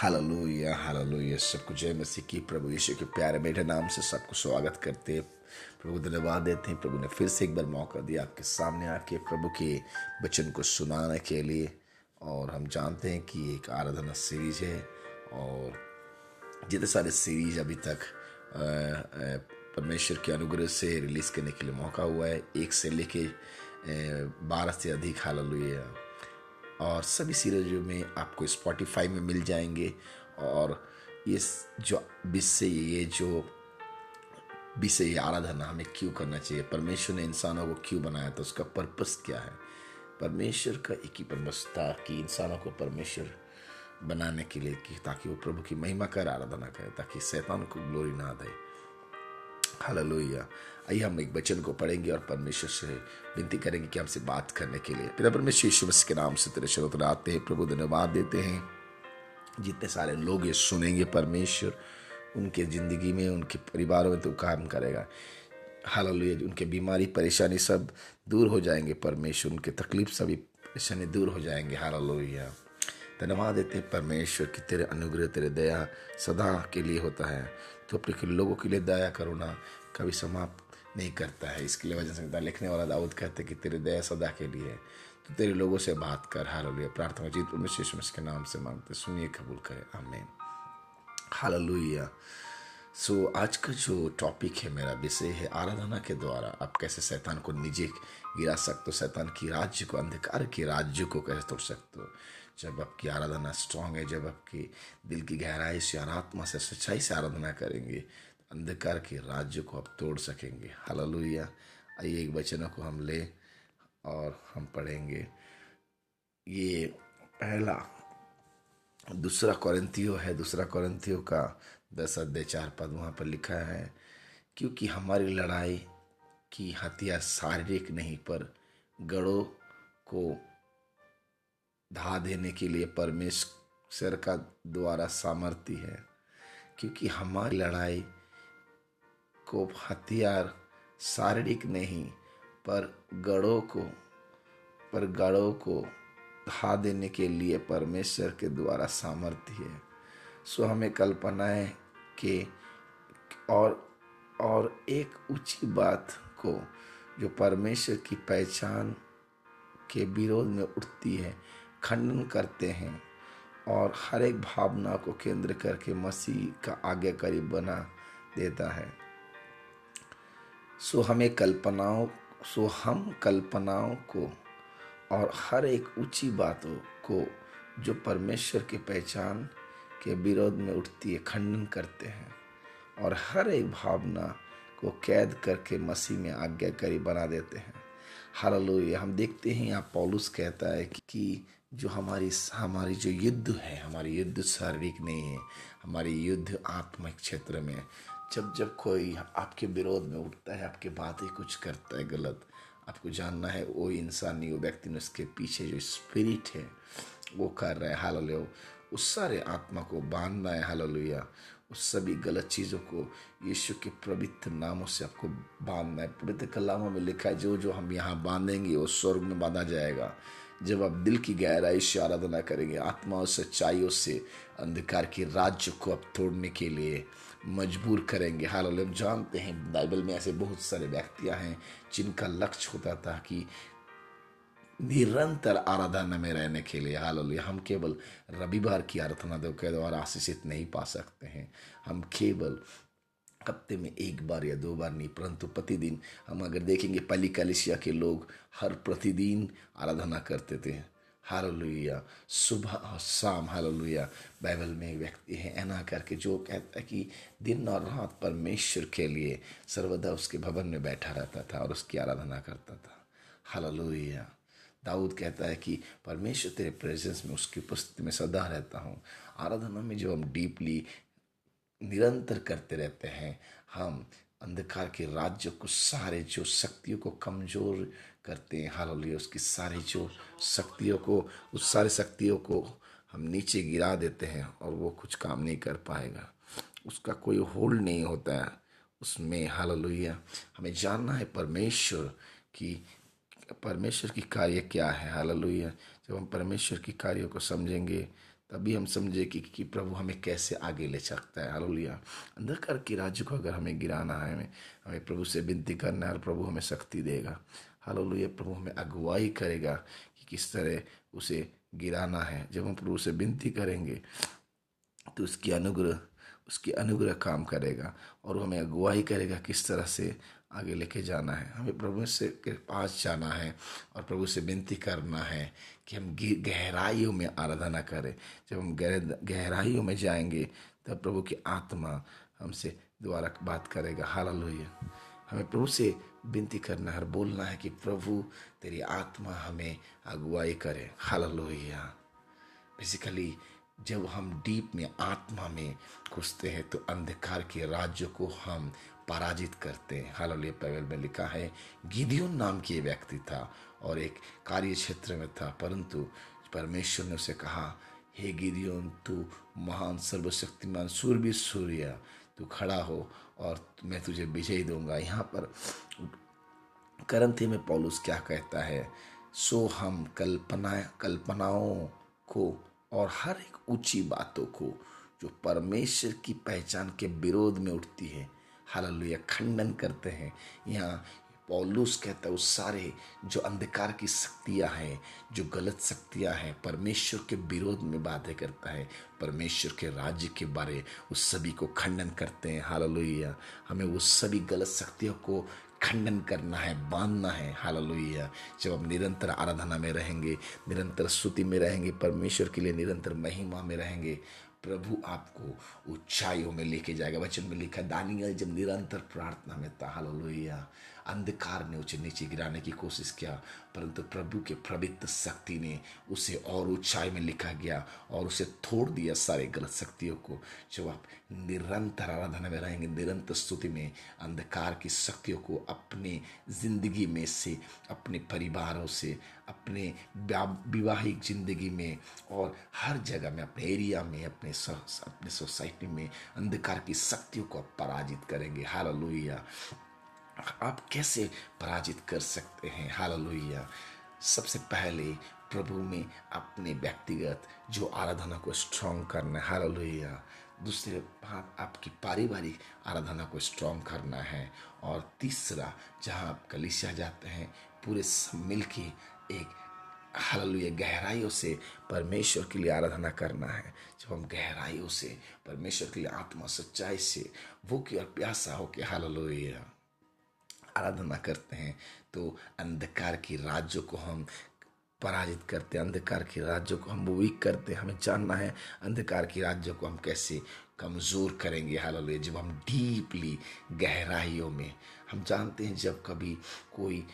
Hallelujah hallelujah सबको जय मसीह की प्रभु यीशु के प्यारे बेटे नाम से सबको स्वागत करते प्रभु धन्यवाद देते हैं। प्रभु ने फिर से एक बार मौका दिया आपके सामने आके प्रभु के वचन को सुनाने के लिए। और हम जानते हैं कि एक आराधना सीरीज़ है और जितने सारे सीरीज़ अभी तक परमेश्वर के अनुग्रह से रिलीज़ करने के लिए मौका हुआ है। एक से लेके बारह से अधिक हालेलुया और सभी सीरीजों में आपको स्पॉटिफाई में मिल जाएँगे। और ये जो विषय ये जो विषय आराधना हमें क्यों करना चाहिए? परमेश्वर ने इंसानों को क्यों बनाया था? उसका पर्पस क्या है? परमेश्वर का एक ही पर्पस था कि इंसानों को परमेश्वर बनाने के लिए कि ताकि वो प्रभु की महिमा कर आराधना करे, ताकि शैतान को ग्लोरी ना दे। हालेलुया। आइए हम एक वचन को पढ़ेंगे और परमेश्वर से विनती करेंगे कि हमसे बात करने के लिए। पिता परमेश्वर यीशु मसीह के नाम से तेरे शरोत आते हैं, प्रभु धन्यवाद देते हैं। जितने सारे लोग ये सुनेंगे परमेश्वर, उनके ज़िंदगी में, उनके परिवारों में तो काम करेगा। हालेलुया, उनके बीमारी, परेशानी सब दूर हो जाएँगे परमेश्वर, उनके तकलीफ़ सभी परेशानी दूर हो जाएँगे। हालेलुया। धन्यवाद देते हैं परमेश्वर की तेरे अनुग्रह, तेरे दया सदा के लिए होता है। तो अपने लोगों के लिए दया करुणा कभी समाप्त नहीं करता है। इसके लिए वजह से लिखने वाला दाऊद कहते कि तेरे दया सदा के लिए तो तेरे लोगों से बात कर हालेलुया। प्रार्थना जीत परमेश्वर यीशु के नाम से मांगते सुनिए कबूल करे। आमीन। हालेलुया। सो so, आज का जो टॉपिक है मेरा विषय है आराधना के द्वारा। आप कैसे शैतान को नीचे गिरा सकते हो शैतान की राज्य को अंधकार के राज्य को कैसे तोड़ सकते हो। जब आपकी आराधना स्ट्रांग है, जब आपकी दिल की गहराई से आत्मा से सच्चाई से आराधना करेंगे तो अंधकार के राज्य को आप तोड़ सकेंगे। हालेलुया आइए, एक वचनों को हम ले और हम पढ़ेंगे। ये पहला, दूसरा कौरंतियो है, दूसरा कौरंतियो का दस अध्याय चार पद वहाँ पर लिखा है, क्योंकि हमारी लड़ाई की हथियार शारीरिक नहीं, पर गढ़ों को धा देने के लिए परमेश्वर का द्वारा सामर्थ्य है, क्योंकि हमारी लड़ाई को हथियार, शारीरिक नहीं, पर गढ़ों को, पर गढ़ों को धा देने के लिए परमेश्वर के द्वारा सामर्थ्य है। सो हमें कल्पनाएँ के और और एक ऊँची बात को जो परमेश्वर की पहचान के विरोध में उठती है खंडन करते हैं और हर एक भावना को केंद्र करके मसीह का आज्ञाकारी बना देता है। सो हमें कल्पनाओं, सो हम कल्पनाओं को और हर एक ऊँची बातों को जो परमेश्वर की पहचान के विरोध में उठती है, खंडन करते हैं और हर एक भावना को कैद करके मसीह में आज्ञाकारी बना देते हैं। हालेलुया। हम देखते हैं यहाँ पॉलुस कहता है कि जो हमारी हमारी जो युद्ध है, हमारी युद्ध शारीरिक नहीं है, हमारी युद्ध आत्मिक क्षेत्र में जब जब कोई आपके विरोध में उठता है, आपके बातें कुछ करता है गलत, आपको जानना है, वो इंसान नहीं, वो व्यक्ति ने उसके पीछे जो स्पिरिट है, वो कर रहा है, हालेलुया। उस सारे आत्मा को बांधना है, हालेलुया। उस सभी गलत चीज़ों को यीशु के पवित्र नामों से आपको बांधना है। पवित्र कलामों में लिखा है, जो जो हम यहाँ बांधेंगे, वो स्वर्ग में बांधा जाएगा। जब आप दिल की गहराई से आराधना करेंगे, आत्मा और सच्चाइयों से अंधकार के राज्य को आप तोड़ने के लिए मजबूर करेंगे। हाल हम जानते हैं, बाइबल में ऐसे बहुत सारे व्यक्तियाँ हैं जिनका लक्ष्य होता था कि निरंतर आराधना में रहने के लिए। हाल हम केवल रविवार की आराधना के द्वारा आशीषित नहीं पा सकते हैं। हम केवल हफ़्ते में एक बार या दो बार नहीं, परंतु प्रतिदिन हम अगर देखेंगे पली कलिसिया के लोग हर प्रतिदिन आराधना करते थे। हालेलुया। सुबह और शाम, हालेलुया। बाइबल में व्यक्ति है, ऐना करके जो कहता है कि दिन और रात परमेश्वर के लिए सर्वदा उसके भवन में बैठा रहता था और उसकी आराधना करता था। हालेलुया। दाऊद कहता है कि परमेश्वर तेरे प्रेजेंस में उसकी उपस्थिति में सदा रहता हूँ। आराधना में जो हम डीपली निरंतर करते रहते हैं। हम अंधकार के राज्य को सारे जो शक्तियों को कमज़ोर करते हैं, हालेलुया, उसकी सारी जो शक्तियों को, उस सारी शक्तियों को हम नीचे गिरा देते हैं और वो कुछ काम नहीं कर पाएगा। उसका कोई होल्ड नहीं होता है। उसमें, हालेलुया, हमें जानना है परमेश्वर की परमेश्वर की कार्य क्या है, हालेलुया। जब हम परमेश्वर की कार्यों को समझेंगे तभी हम समझे कि, कि प्रभु हमें कैसे आगे ले सकता है। हालेलुया। अंधकार के राज्य को अगर हमें गिराना है हमें हमें प्रभु से विनती करना है और प्रभु हमें शक्ति देगा। हालेलुया। प्रभु हमें अगुवाई करेगा कि किस तरह उसे गिराना है। जब हम प्रभु से विनती करेंगे तो उसकी अनुग्रह उसकी अनुग्रह काम करेगा और हमें अगुवाई करेगा किस तरह से आगे लेके जाना है। हमें प्रभु से के पास जाना है और प्रभु से विनती करना है कि हम गहराइयों में आराधना करें। जब हम गहराइयों में जाएँगे, तब प्रभु की आत्मा हमसे दोबारा बात करेगा। हाल हमें प्रभु से विनती करना है बोलना है कि प्रभु, तेरी आत्मा हमें अगुवाई करे। हाल बेसिकली जब हम डीप में आत्मा में घुसते हैं तो अंधकार के राज्य को हम पराजित करते हैं। हालाँकि पैवल में लिखा है, गिदियोन नाम की व्यक्ति था और एक कार्य क्षेत्र में था, परंतु परमेश्वर ने उसे कहा, हे गिदियोन, तू महान, सर्वशक्तिमान सूर्य सूर्य, तू खड़ा हो और मैं तुझे विजय दूँगा। यहाँ पर करंथी में पॉलुस क्या कहता है, सो हम कल्पना, कल्पनाओं को और हर एक ऊँची बातों को, जो परमेश्वर की पहचान के विरोध में उठती है हालेलुया, खंडन करते हैं। यहाँ पौलुस कहता है, उस सारे जो अंधकार की शक्तियाँ हैं, जो गलत शक्तियाँ हैं, परमेश्वर के विरोध में बातें करता है, परमेश्वर के राज्य के बारे, उस सभी को खंडन करते हैं। हालेलुया, हमें उस सभी गलत शक्तियों को खंडन करना है, बांधना है। हालेलुया, जब हम निरंतर आराधना में रहेंगे, निरंतर स्तुति में रहेंगे, परमेश्वर के लिए निरंतर महिमा में रहेंगे प्रभु आपको ऊंचाइयों में लेके जाएगा। वचन में लिखा दानियल जब निरंतर प्रार्थना में था, हालेलुया। अंधकार ने उसे नीचे गिराने की कोशिश किया, परंतु प्रभु के प्रवृत्त शक्ति ने उसे और ऊंचाई में लिखा गया और उसे तोड़ दिया सारे गलत शक्तियों को। जब आप निरंतर आराधना में रहेंगे, निरंतर स्तुति में, अंधकार की शक्तियों को अपने ज़िंदगी में से, अपने परिवारों से, अपने विवाहिक ज़िंदगी में और हर जगह में, अपने एरिया में, अपने अपने सोसाइटी में, अंधकार की शक्तियों को पराजित करेंगे। हाल आप कैसे पराजित कर सकते हैं? हालेलुया। सबसे पहले प्रभु में अपने व्यक्तिगत जो आराधना को स्ट्रांग करना है। हालेलुया। दूसरे बात, आपकी पारिवारिक आराधना को स्ट्रांग करना है। और तीसरा, जहाँ आप कलिसिया जाते हैं, पूरे मिल के एक, हालेलुया, गहराइयों से परमेश्वर के लिए आराधना करना है। जब हम गहराइयों से परमेश्वर के लिए आत्मा सच्चाई से, वो की और प्यासा हो के हालेलुया। आराधना करते हैं तो अंधकार की राज्यों को हम पराजित करते हैं, अंधकार के राज्यों को हम वीक करते हैं, हमें जानना है अंधकार के राज्यों को हम कैसे कमज़ोर करेंगे हाल जब हम डीपली गहराइयों में, हम जानते हैं जब कभी कोई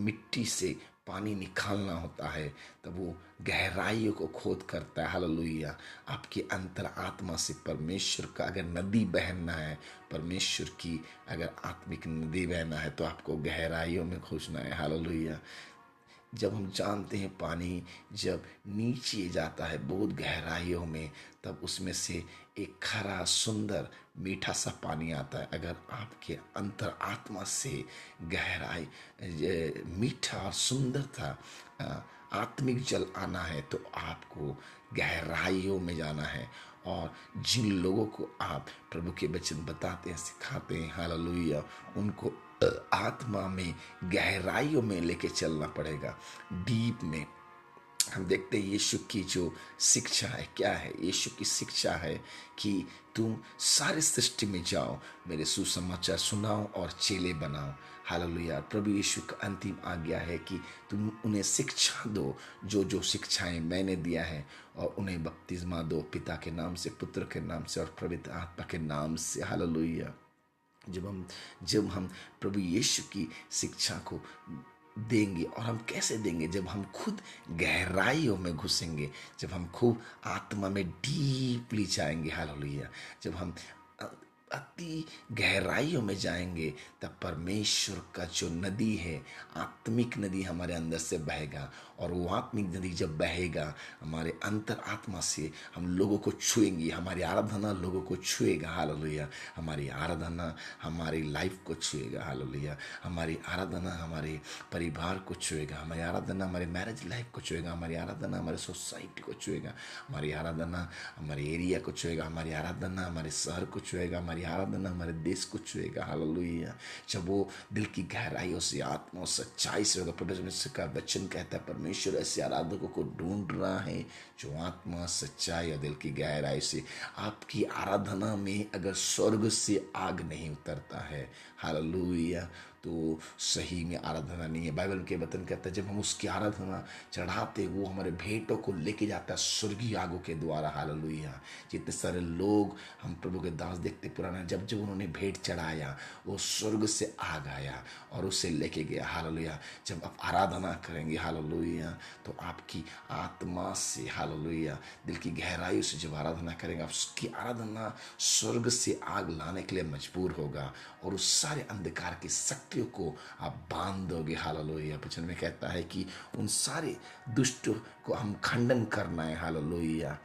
मिट्टी से पानी निकालना होता है, तब वो गहराइयों को खोद करता है। हालेलुया। आपकी अंतर आत्मा से परमेश्वर का अगर नदी बहनना है, परमेश्वर की अगर आत्मिक नदी बहना है तो आपको गहराइयों में खोजना है। हालेलुया। जब हम जानते हैं पानी जब नीचे जाता है बहुत गहराइयों में, तब उसमें से एक खरा, सुंदर, मीठा सा पानी आता है। अगर आपके अंतर आत्मा से गहराई मीठा और सुंदर था आत्मिक जल आना है तो आपको गहराइयों में जाना है। और जिन लोगों को आप प्रभु के वचन बताते हैं, सिखाते हैं, हालेलुया, उनको आत्मा में गहराइयों में लेके चलना पड़ेगा। डीप में। हम देखते हैं यीशु की जो शिक्षा है, क्या है? यीशु की शिक्षा है कि तुम सारे सृष्टि में जाओ, मेरे सुसमाचार सुनाओ और चेले बनाओ। हालेलुया। प्रभु यीशु का अंतिम आज्ञा है कि तुम उन्हें शिक्षा दो जो जो शिक्षाएँ मैंने दिया है, और उन्हें बपतिस्मा दो, पिता के नाम से, पुत्र के नाम से और पवित्र आत्मा के नाम से। हालेलुया। जब हम जब हम प्रभु यीशु की शिक्षा को देंगे और हम कैसे देंगे? जब हम खुद गहराइयों में घुसेंगे, जब हम खूब आत्मा में डीपली जाएँगे हाल जब हम अति गहराइयों में जाएँगे, तब परमेश्वर का जो नदी है, आत्मिक नदी हमारे अंदर से बहेगा और वो आत्मिक नदी जब बहेगा, हमारे अंतर आत्मा से हम लोगों को छुएँगी, हमारी आराधना लोगों को छुएगा, हालेलुया। हमारी आराधना हमारी लाइफ को छुएगा हाल हालेलुया। हमारी आराधना हमारे परिवार को छुएगा, हमारी आराधना हमारे मैरिज लाइफ को छुएगा, हमारी आराधना हमारे सोसाइटी को छुएगा, हमारी आराधना हमारे एरिया को छुएगा, हमारी आराधना हमारे शहर को छुएगा, हमारी आराधना हमारे देश को छुएगा। हालेलुया। जब वो दिल की गहराइयों से आत्मा और सच्चाई से होगा परमेश्वर का वचन कहता है, परमेश्वर ऐसे आराधकों को ढूंढ रहा है जो आत्मा, सच्चाई और दिल की गहराई से आपकी आराधना में अगर स्वर्ग से आग नहीं उतरता है। हालेलुया। तो सही में आराधना नहीं है। बाइबल के वतन कहता है, जब हम उसकी आराधना चढ़ाते, वो हमारे भेंटों को लेके जाता है स्वर्गीय आगों के द्वारा। हाल हालेलुया। जितने सारे लोग हम प्रभु के दास देखते पुराना, जब जब उन्होंने भेंट चढ़ाया, वो स्वर्ग से आग आया और उसे लेके गया। हाल हालेलुया। जब आप आराधना करेंगे हाल हालेलुया तो आपकी आत्मा से हाल हालेलुया, दिल की गहराई से जब आराधना करेंगे, आप उसकी आराधना स्वर्ग से आग लाने के लिए मजबूर होगा और उस सारे अंधकार की शक्तियों को आप बाँध दोगे, हालेलुया। वचन में कहता है कि उन सारे दुष्ट को हम खंडन करना है, हालेलुया।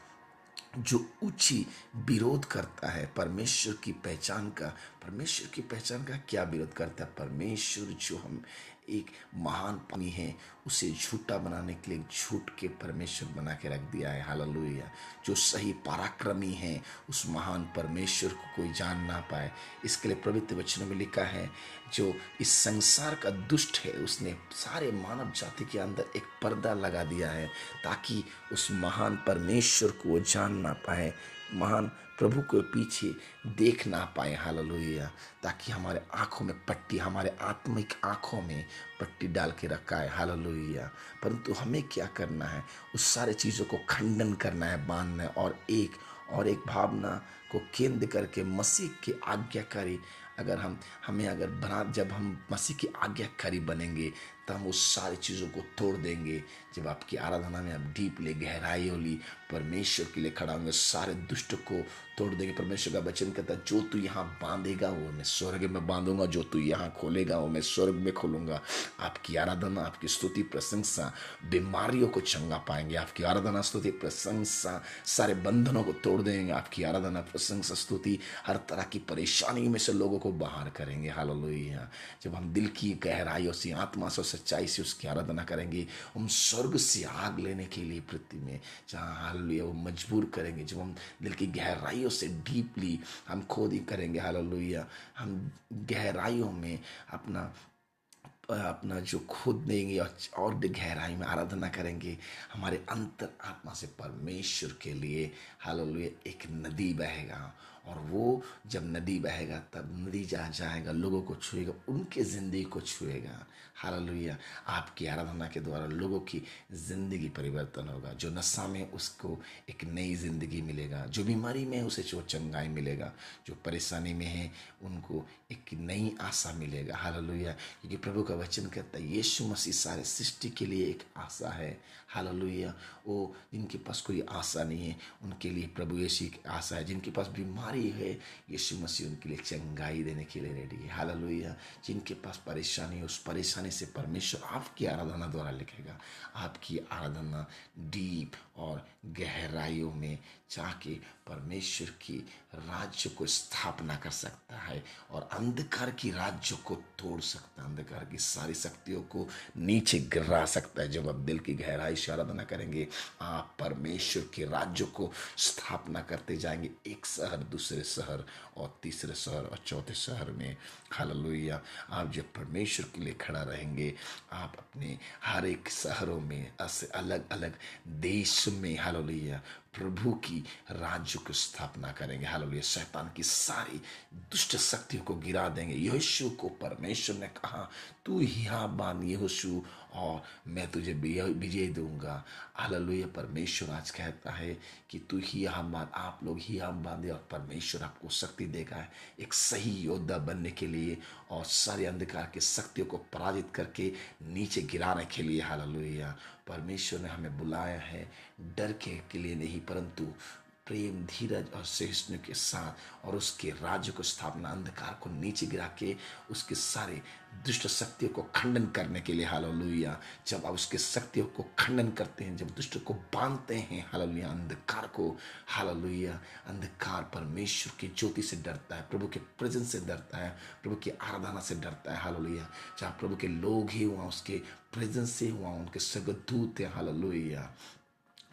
जो ऊँची विरोध करता है, परमेश्वर की पहचान का, परमेश्वर की पहचान का क्या विरोध करता है? परमेश्वर जो हम एक महान पानी है, उसे झूठा बनाने के लिए झूठ के परमेश्वर बना के रख दिया है। हालेलुया। जो सही पराक्रमी है, उस महान परमेश्वर को कोई जान ना पाए। इसके लिए पवित्र वचनों में लिखा है, जो इस संसार का दुष्ट है, उसने सारे मानव जाति के अंदर एक पर्दा लगा दिया है, ताकि उस महान परमेश्वर को वो जान ना पाए। महान प्रभु के पीछे देख ना पाए। हालेलुया। ताकि हमारे आँखों में पट्टी, हमारे आत्मिक आँखों में पट्टी डाल के रखा है हालेलुया। परंतु हमें क्या करना है? उस सारे चीज़ों को खंडन करना है, बांधना है और एक और एक भावना को केंद्र करके मसीह के आज्ञाकारी अगर हम, हमें अगर बना, जब हम मसीह की आज्ञाकारी बनेंगे तो हम उस सारी चीज़ों को तोड़ देंगे जब आपकी आराधना में आप डीपली गहराई होली, परमेश्वर के लिए खड़ा होंगे, सारे दुष्ट को तोड़ देंगे। परमेश्वर का वचन कहता है, जो तू यहाँ बांधेगा, वो मैं स्वर्ग में बांधूँगा। जो तू यहाँ खोलेगा, वो मैं स्वर्ग में खोलूँगा। आपकी आराधना, आपकी स्तुति, प्रशंसा, बीमारियों को चंगा पाएँगे। आपकी आराधना, स्तुति, प्रशंसा, सारे बंधनों को तोड़ देंगे। आपकी आराधना, प्रशंसा, स्तुति, हर तरह की परेशानी में से लोगों को बाहर करेंगे। हालेलुया। जब हम दिल की गहराइयों से, आत्मा से सच्चाई से उसकी आराधना करेंगे, हम स्वर्ग से आग लेने के लिए पृथ्वी में जहाँ हालेलुया वो मजबूर करेंगे, जब हम दिल की गहराइयों से डीपली हम खोद करेंगे, हालेलुया। हम गहराइयों में अपना अपना जो खुद देंगे और भी गहराई में आराधना करेंगे, हमारे अंतर आत्मा से परमेश्वर के लिए, हालेलुया, एक नदी बहेगा। और वो जब नदी बहेगा, तब नदी जहाँ जाएगा, लोगों को छुएगा, उनके ज़िंदगी को छुएगा। हालेलुया। आपकी आराधना के द्वारा लोगों की ज़िंदगी परिवर्तन होगा। जो नशा में उसको एक नई ज़िंदगी मिलेगा, जो बीमारी में उसे जो चंगाई मिलेगा, जो परेशानी में है, उनको एक नई आशा मिलेगा। हालेलुया। क्योंकि प्रभु का वचन कहता है, यीशु मसीह सारे सृष्टि के लिए एक आशा है। हालेलुया। वो जिनके पास कोई आशा नहीं है, उनके लिए प्रभु यीशु की आशा है। जिनके पास बीमारी है, यीशु मसीह उनके लिए चंगाई देने के लिए रेडी है। हालेलुया। जिनके पास परेशानी है, उस परेशानी से परमेश्वर आपकी आराधना द्वारा लिखेगा। आपकी आराधना डीप और गहराइयों में जाके परमेश्वर की राज्य को स्थापना कर सकता है और अंधकार की राज्य को तोड़ सकता है। अंधकार की सारी शक्तियों को नीचे गिरा सकता है। जब आप दिल की गहराई आराधना करेंगे। आप परमेश्वर के राज्य को स्थापना करते जाएँगे। एक शहर, दूसरे शहर और तीसरे शहर और चौथे शहर में हालेलुया। आप जब परमेश्वर के लिए खड़ा रहेंगे, आप अपने हर एक शहरों में अलग अलग देश में, हालेलुया, प्रभु की राज्य की स्थापना करेंगे। हालेलुया, शैतान की सारी दुष्ट शक्तियों को गिरा देंगे। यीशु को परमेश्वर ने कहा, तू यहाँ बाँध यीशु और मैं तुझे विजय दूँगा। हालेलुया, परमेश्वर आज कहता है कि तू ही बाँध आप लोग ही हम बांधे और परमेश्वर आपको शक्ति देगा। एक सही योद्धा बनने के लिए और सारे अंधकार की शक्तियों को पराजित करके नीचे गिराने के लिए हाल परमेश्वर ने हमें बुलाया है, डर के लिए नहीं, परंतु प्रेम धीरज और सहिष्णु के साथ और उसके राज्य को स्थापना, अंधकार को नीचे गिरा के उसके सारे दुष्ट शक्तियों को खंडन करने के लिए। हालेलुया। जब आप उसके शक्तियों को खंडन करते हैं, जब दुष्ट को बांधते हैं, हालेलुया, अंधकार को, हालेलुया। अंधकार परमेश्वर की ज्योति से डरता है, प्रभु के प्रजन से डरता है, प्रभु की आराधना से डरता है। हालेलुया। जहाँ प्रभु के लोग ही हुआ, उसके प्रेजेंस से हुआ, उनके सगदूत है। हालेलुया।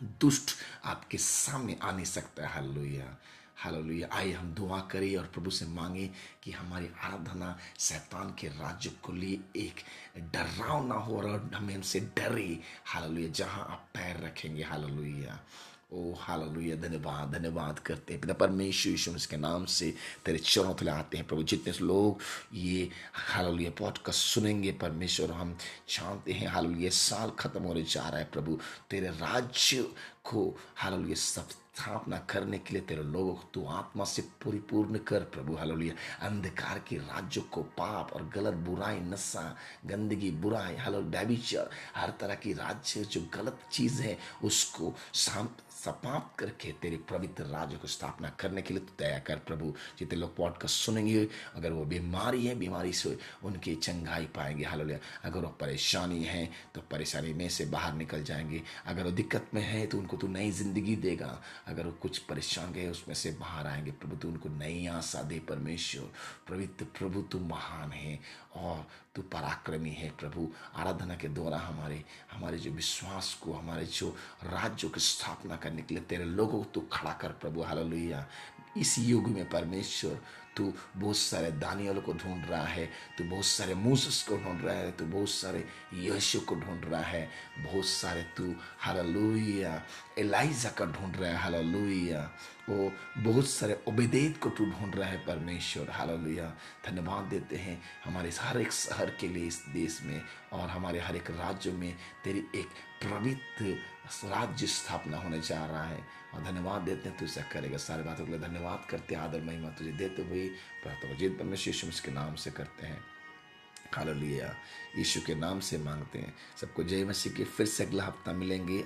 दुष्ट आपके सामने आ नहीं सकता है। हालेलुया। हालेलुया। आइए हम दुआ करें और प्रभु से मांगे कि हमारी आराधना शैतान के राज्य को लिए एक डरावना हो और हमें उनसे डरे। हालेलुया। जहाँ आप पैर रखेंगे। हालेलुया। ओ हालेलुया धन्यवाद धन्यवाद करते हैं। पिता परमेश्वर यीशु मसीह के नाम से तेरे चरणों तले आते हैं। प्रभु, जितने लोग ये हालेलुया पॉडकास्ट सुनेंगे परमेश्वर, हम जानते हैं हालेलुया साल खत्म होने जा रहा है। प्रभु, तेरे राज्य को हालेलुया सब स्थापना करने के लिए तेरे लोगों को तू आत्मा से परिपूर्ण कर, प्रभु, हलोलिया। अंधकार के राज्य को पाप और गलत, बुराई, नशा, गंदगी, बुराई हलो डैबिचर हर तरह की राज्य, जो गलत चीज़ है, उसको समाप्त करके तेरे पवित्र राज्य को स्थापना करने के लिए तू तैयार कर, प्रभु। जितने लोग पॉडकास्ट सुनेंगे, अगर वो बीमारी है, बीमारी से उनकी चंगाई पाएँगे, हालेलुया। अगर वो परेशानी है तो परेशानी में से बाहर निकल जाएँगे। अगर वो दिक्कत में है तो उनको तू नई ज़िंदगी देगा। अगर वो कुछ परेशान गए, उसमें से बाहर आएँगे। प्रभु, तू उनको नई आशा दे, परमेश्वर। पवित्र प्रभु, तू महान है और तू पराक्रमी है प्रभु। आराधना के द्वारा हमारे हमारे जो विश्वास को, हमारे जो राज्यों की स्थापना करने के लिए तेरे लोगों को तू खड़ा कर प्रभु। हालेलुया। इस युग में परमेश्वर तू बहुत सारे दानियल को ढूंढ रहा है, तू बहुत सारे मूसस को ढूंढ रहा है, तू बहुत सारे यशु को ढूंढ रहा है, बहुत सारे तू, हालेलुया एलाइजा का ढूंढ रहा है, हालेलुया। वो बहुत सारे उबेदेद को तू ढूंढ रहा है, परमेश्वर, हालेलुया। धन्यवाद देते हैं हमारे हर एक शहर के लिए इस देश में और हमारे हर एक राज्य में तेरी एक पवित्र राज्य स्थापना होने जा रहा है। और धन्यवाद देते हैं तू ऐसा करेगा सारे बातों के लिए। धन्यवाद करते हैं, आदर महिमा तुझे देते हुए। प्रार्थना जीत परमेश्वर यीशु के नाम से करते हैं। लिया यीशु के नाम से मांगते हैं। सबको जय मसीह के फिर से अगला हफ़्ता मिलेंगे।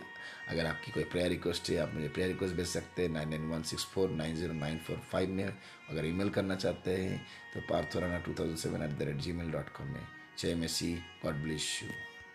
अगर आपकी कोई प्रेयर रिक्वेस्ट है, आप मुझे प्रेयर रिक्वेस्ट भेज सकते हैं nine nine one six four nine zero nine four five में। अगर ईमेल करना चाहते हैं तो Parthorana two thousand seven at the rate Gmail dot com में। जय मसीह। God bless you